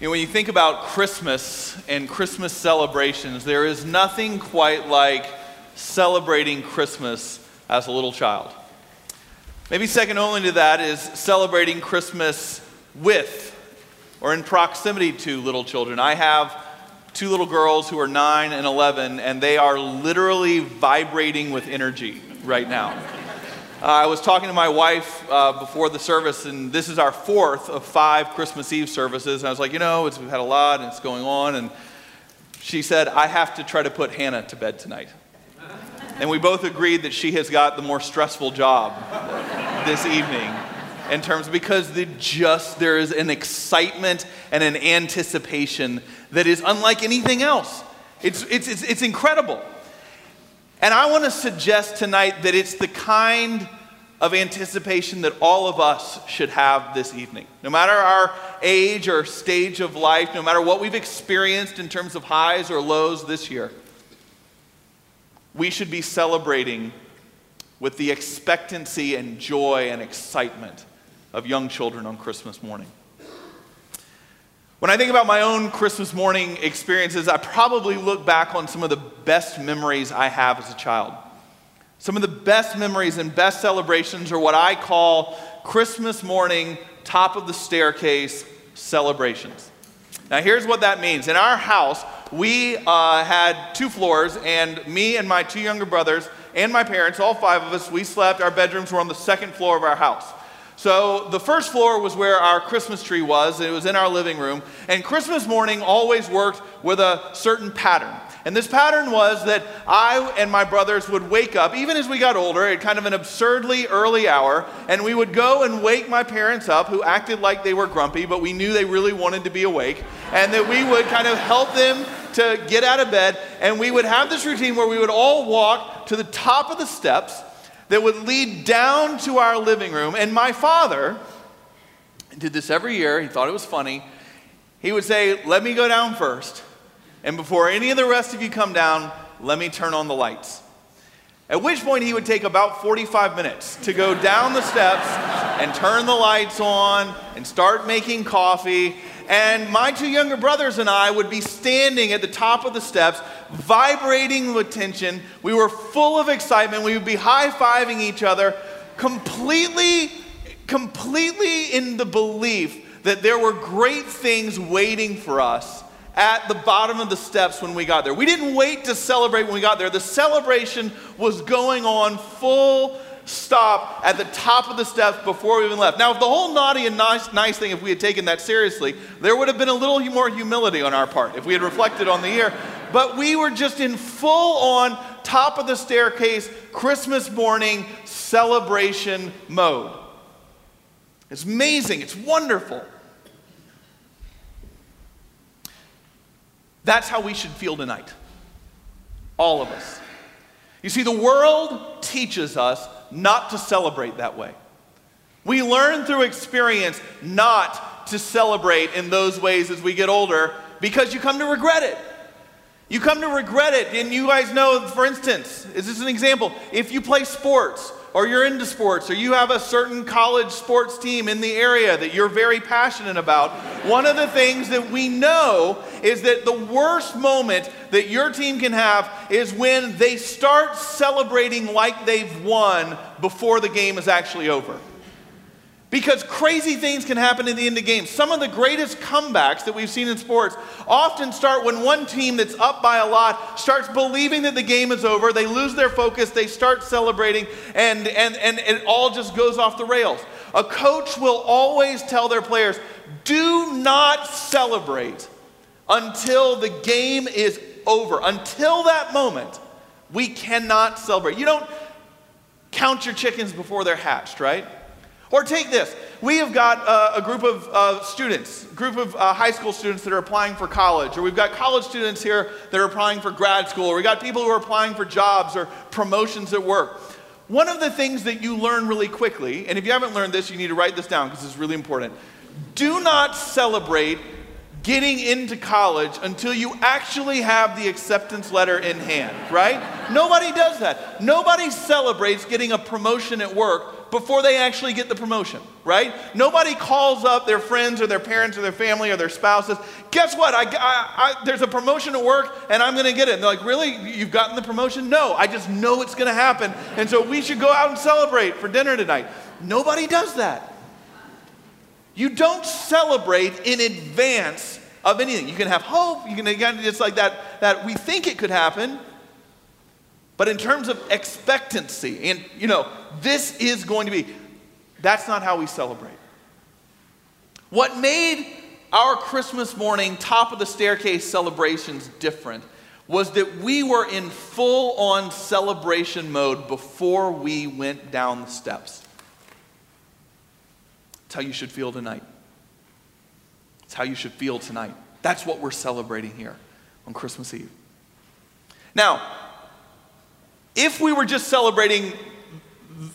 You know, when you think about Christmas and Christmas celebrations, there is nothing quite like celebrating Christmas as a little child. Maybe second only to that is celebrating Christmas with or in proximity to little children. I have two little girls who are 9 and 11, and they are literally vibrating with energy right now. Uh, I was talking to my wife uh, before the service, and this is our fourth of five Christmas Eve services. And I was like, you know, we've had a lot and it's going on. And she said, I have to try to put Hannah to bed tonight. And we both agreed that she has got the more stressful job this evening in terms because the just there is an excitement and an anticipation that is unlike anything else. It's, it's, it's, it's incredible. And I want to suggest tonight that it's the kind of anticipation that all of us should have this evening. No matter our age or stage of life, no matter what we've experienced in terms of highs or lows this year, we should be celebrating with the expectancy and joy and excitement of young children on Christmas morning. When I think about my own Christmas morning experiences, I probably look back on some of the best memories I have as a child. Some of the best memories and best celebrations are what I call Christmas morning, top of the staircase celebrations. Now, here's what that means. In our house, we uh, had two floors, and me and my two younger brothers and my parents, all five of us, we slept. Our bedrooms were on the second floor of our house. So the first floor was where our Christmas tree was. It was in our living room. And Christmas morning always worked with a certain pattern. And this pattern was that I and my brothers would wake up, even as we got older, at kind of an absurdly early hour, and we would go and wake my parents up, who acted like they were grumpy, but we knew they really wanted to be awake, and that we would kind of help them to get out of bed. And we would have this routine where we would all walk to the top of the steps that would lead down to our living room. And my father did this every year. He thought it was funny. He would say, Let me go down first. And before any of the rest of you come down, let me turn on the lights. At which point he would take about 45 minutes to go down the steps and turn the lights on and start making coffee. And my two younger brothers and I would be standing at the top of the steps vibrating with tension. We were full of excitement. We would be high fiving each other, completely, completely in the belief that there were great things waiting for us at the bottom of the steps when we got there. We didn't wait to celebrate when we got there. The celebration was going on full stop at the top of the steps before we even left. Now, if the whole naughty and nice, nice thing, if we had taken that seriously, there would have been a little more humility on our part if we had reflected on the year but we were just in full on top of the staircase Christmas morning celebration mode. It's amazing, it's wonderful. That's how we should feel tonight. All of us. You see, the world teaches us not to celebrate that way. We learn through experience not to celebrate in those ways as we get older because you come to regret it. You come to regret it, and you guys know, for instance, is this an example? If you play sports, or you're into sports, or you have a certain college sports team in the area that you're very passionate about, one of the things that we know is that the worst moment that your team can have is when they start celebrating like they've won before the game is actually over. Because crazy things can happen in the end of games. Some of the greatest comebacks that we've seen in sports often start when one team that's up by a lot starts believing that the game is over. They lose their focus, they start celebrating, and, and, and it all just goes off the rails. A coach will always tell their players do not celebrate until the game is over. Until that moment, we cannot celebrate. You don't count your chickens before they're hatched, right? Or take this. We have got uh, a group of uh, students, group of uh, high school students that are applying for college, or we've got college students here that are applying for grad school, or we've got people who are applying for jobs or promotions at work. One of the things that you learn really quickly, and if you haven't learned this, you need to write this down because it's really important. Do not celebrate getting into college until you actually have the acceptance letter in hand, right? Nobody does that. Nobody celebrates getting a promotion at work before they actually get the promotion, right? Nobody calls up their friends or their parents or their family or their spouses. Guess what? I, I, I there's a promotion at work and I'm going to get it. And they're like, really? You've gotten the promotion? No, I just know it's going to happen. And so we should go out and celebrate for dinner tonight. Nobody does that. You don't celebrate in advance of anything. You can have hope. You can, again, it's like that, that we think it could happen. But in terms of expectancy, and you know, this is going to be, that's not how we celebrate. What made our Christmas morning top of the staircase celebrations different was that we were in full on celebration mode before we went down the steps. That's how you should feel tonight. That's how you should feel tonight. That's what we're celebrating here on Christmas Eve. Now, if we were just celebrating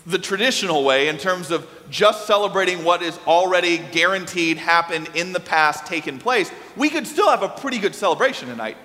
the traditional way in terms of just celebrating what is already guaranteed happened in the past taken place, we could still have a pretty good celebration tonight.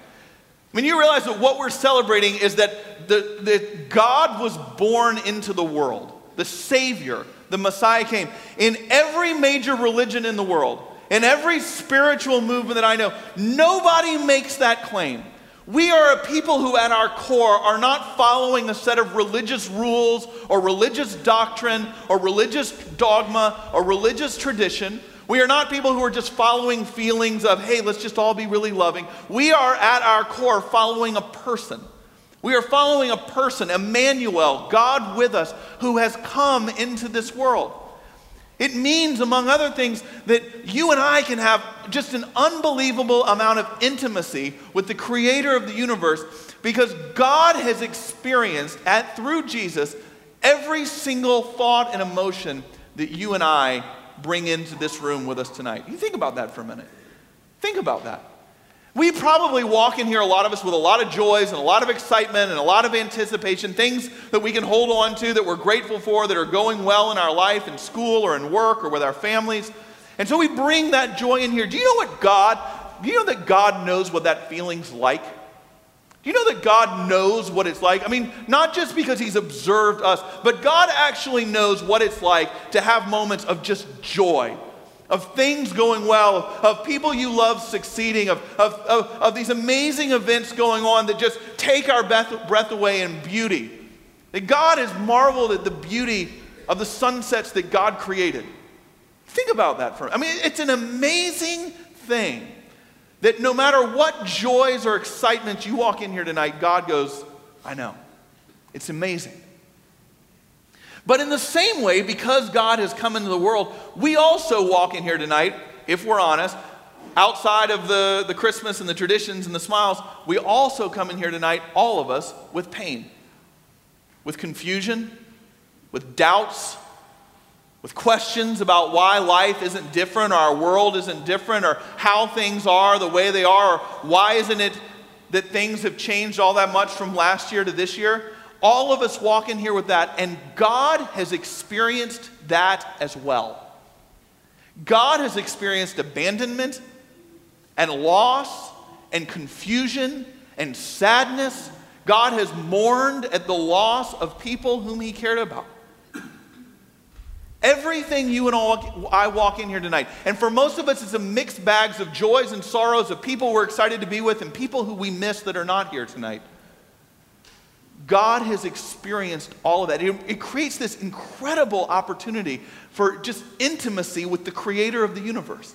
I mean, you realize that what we're celebrating is that the, the God was born into the world, the Savior, the Messiah came. In every major religion in the world, in every spiritual movement that I know, nobody makes that claim. We are a people who, at our core, are not following a set of religious rules or religious doctrine or religious dogma or religious tradition. We are not people who are just following feelings of, hey, let's just all be really loving. We are, at our core, following a person. We are following a person, Emmanuel, God with us, who has come into this world. It means, among other things, that you and I can have just an unbelievable amount of intimacy with the creator of the universe because God has experienced, at, through Jesus, every single thought and emotion that you and I bring into this room with us tonight. You think about that for a minute. Think about that. We probably walk in here, a lot of us, with a lot of joys and a lot of excitement and a lot of anticipation, things that we can hold on to that we're grateful for, that are going well in our life, in school or in work or with our families. And so we bring that joy in here. Do you know what God, do you know that God knows what that feeling's like? Do you know that God knows what it's like? I mean, not just because He's observed us, but God actually knows what it's like to have moments of just joy of things going well, of people you love succeeding, of, of, of, of, these amazing events going on that just take our breath, breath away in beauty. That God has marveled at the beauty of the sunsets that God created. Think about that for I mean, it's an amazing thing that no matter what joys or excitements you walk in here tonight, God goes, I know. It's amazing. But in the same way, because God has come into the world, we also walk in here tonight, if we're honest, outside of the, the Christmas and the traditions and the smiles, we also come in here tonight, all of us, with pain, with confusion, with doubts, with questions about why life isn't different or our world isn't different or how things are the way they are or why isn't it that things have changed all that much from last year to this year. All of us walk in here with that, and God has experienced that as well. God has experienced abandonment and loss and confusion and sadness. God has mourned at the loss of people whom he cared about. Everything you and I walk in here tonight, and for most of us, it's a mixed bags of joys and sorrows of people we're excited to be with and people who we miss that are not here tonight. God has experienced all of that. It, it, creates this incredible opportunity for just intimacy with the creator of the universe.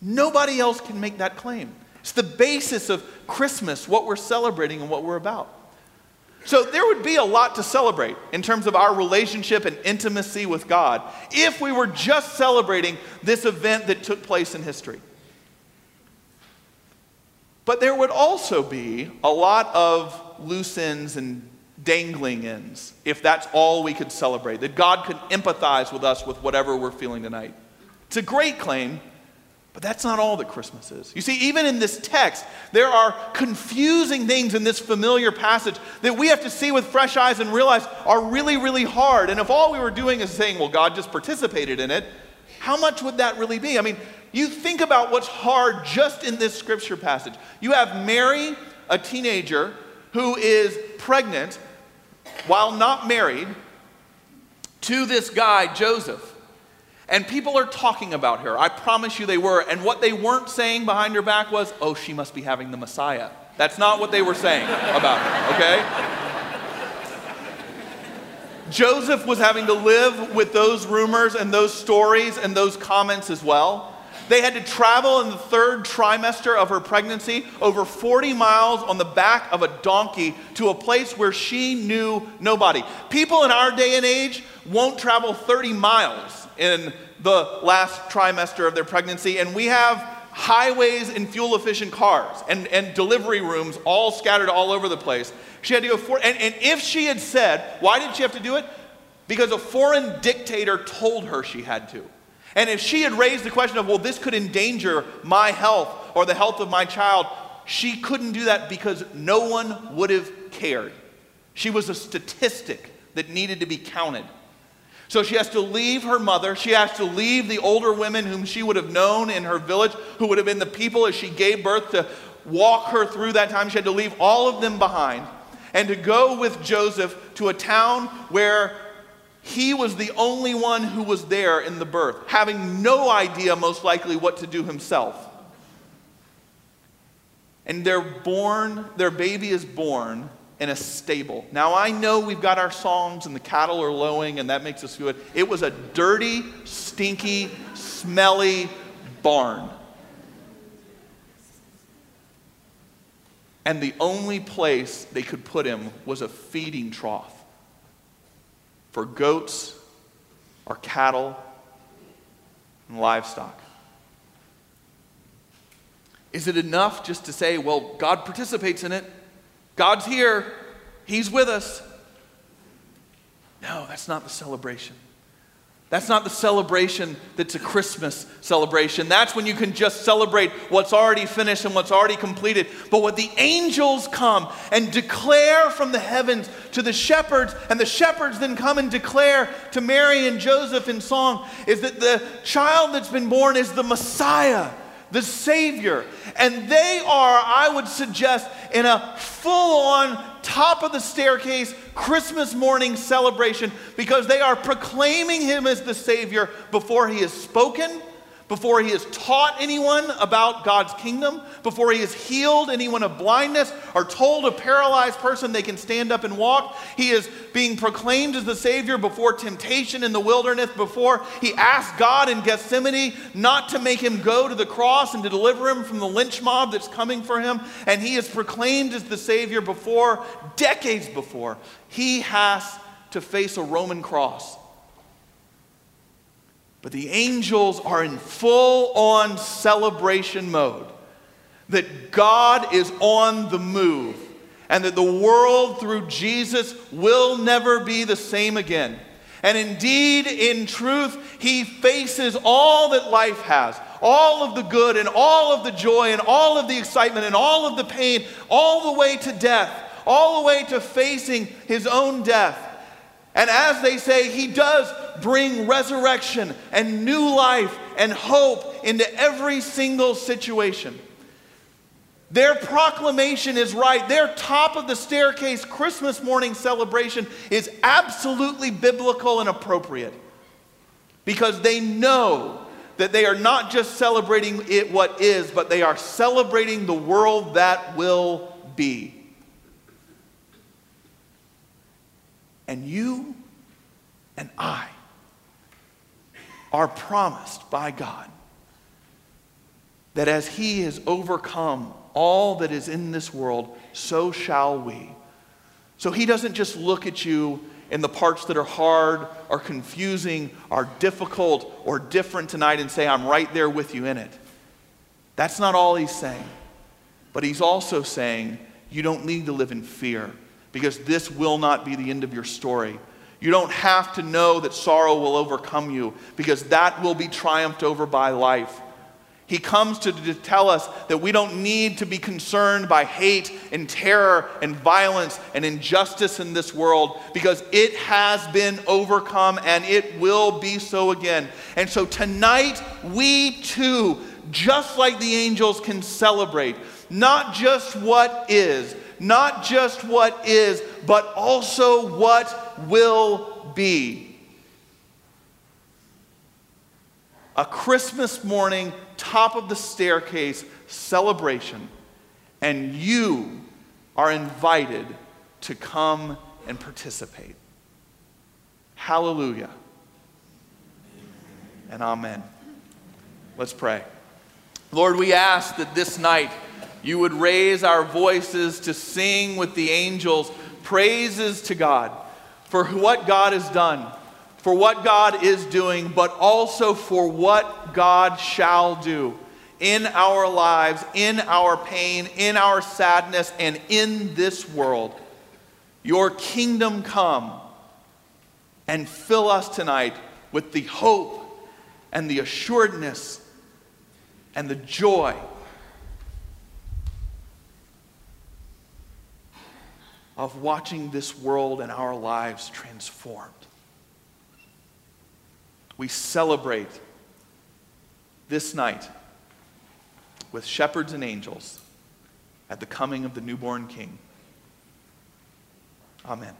Nobody else can make that claim. It's the basis of Christmas, what we're celebrating and what we're about. So there would be a lot to celebrate in terms of our relationship and intimacy with God if we were just celebrating this event that took place in history. But there would also be a lot of loose ends and dangling ends if that's all we could celebrate, that God could empathize with us with whatever we're feeling tonight. It's a great claim, but that's not all that Christmas is. You see, even in this text, there are confusing things in this familiar passage that we have to see with fresh eyes and realize are really, really hard. And if all we were doing is saying, well, God just participated in it, how much would that really be? I mean, you think about what's hard just in this scripture passage. You have Mary, a teenager, who is pregnant while not married, to this guy, Joseph. And people are talking about her. I promise you they were. And what they weren't saying behind her back was, oh, she must be having the Messiah. That's not what they were saying about her, okay? Joseph was having to live with those rumors and those stories and those comments as well. They had to travel in the third trimester of her pregnancy over 40 miles on the back of a donkey to a place where she knew nobody. People in our day and age won't travel 30 miles in the last trimester of their pregnancy, and we have highways and fuel efficient cars and, and delivery rooms all scattered all over the place. She had to go for and, and if she had said, why did she have to do it? Because a foreign dictator told her she had to. And if she had raised the question of, well, this could endanger my health or the health of my child, she couldn't do that because no one would have cared. She was a statistic that needed to be counted. So she has to leave her mother. She has to leave the older women whom she would have known in her village, who would have been the people as she gave birth to walk her through that time. She had to leave all of them behind and to go with Joseph to a town where he was the only one who was there in the birth, having no idea, most likely, what to do himself. And they're born, their baby is born in a stable. Now, I know we've got our songs and the cattle are lowing, and that makes us feel it. It was a dirty, stinky, smelly barn. And the only place they could put him was a feeding trough for goats or cattle and livestock. Is it enough just to say, well, God participates in it? God's here, He's with us. No, that's not the celebration. That's not the celebration that's a Christmas celebration. That's when you can just celebrate what's already finished and what's already completed. But what the angels come and declare from the heavens to the shepherds, and the shepherds then come and declare to Mary and Joseph in song, is that the child that's been born is the Messiah, the Savior. And they are, I would suggest, in a full on top of the staircase Christmas morning celebration because they are proclaiming him as the Savior before he has spoken, before he has taught anyone about God's kingdom, before he has healed anyone of blindness or told a paralyzed person they can stand up and walk. He is being proclaimed as the Savior before temptation in the wilderness, before he asked God in Gethsemane not to make him go to the cross and to deliver him from the lynch mob that's coming for him. And he is proclaimed as the Savior before, decades before, he has to face a Roman cross but the angels are in full on celebration mode that God is on the move and that the world through Jesus will never be the same again. And indeed, in truth, he faces all that life has all of the good and all of the joy and all of the excitement and all of the pain, all the way to death, all the way to facing his own death. And as they say, he does bring resurrection and new life and hope into every single situation. Their proclamation is right. Their top of the staircase Christmas morning celebration is absolutely biblical and appropriate because they know that they are not just celebrating it what is, but they are celebrating the world that will be. And you and I are promised by God that as He has overcome all that is in this world, so shall we. So He doesn't just look at you in the parts that are hard or confusing or difficult or different tonight and say, I'm right there with you in it. That's not all He's saying. But He's also saying, you don't need to live in fear because this will not be the end of your story. You don't have to know that sorrow will overcome you because that will be triumphed over by life. He comes to, to, tell us that we don't need to be concerned by hate and terror and violence and injustice in this world because it has been overcome and it will be so again. And so tonight, we too, just like the angels, can celebrate not just what is, not just what is, but also what will be. a Christmas morning, top of the staircase celebration, and you are invited to come and participate. Hallelujah and amen. Let's pray. Lord, we ask that this night you would raise our voices to sing with the angels praises to God for what God has done, for what God is doing, but also for what God shall do in our lives, in our pain, in our sadness, and in this world. Your kingdom come and fill us tonight with the hope and the assuredness and the joy of watching this world and our lives transformed. We celebrate this night with shepherds and angels at the coming of the newborn King. Amen.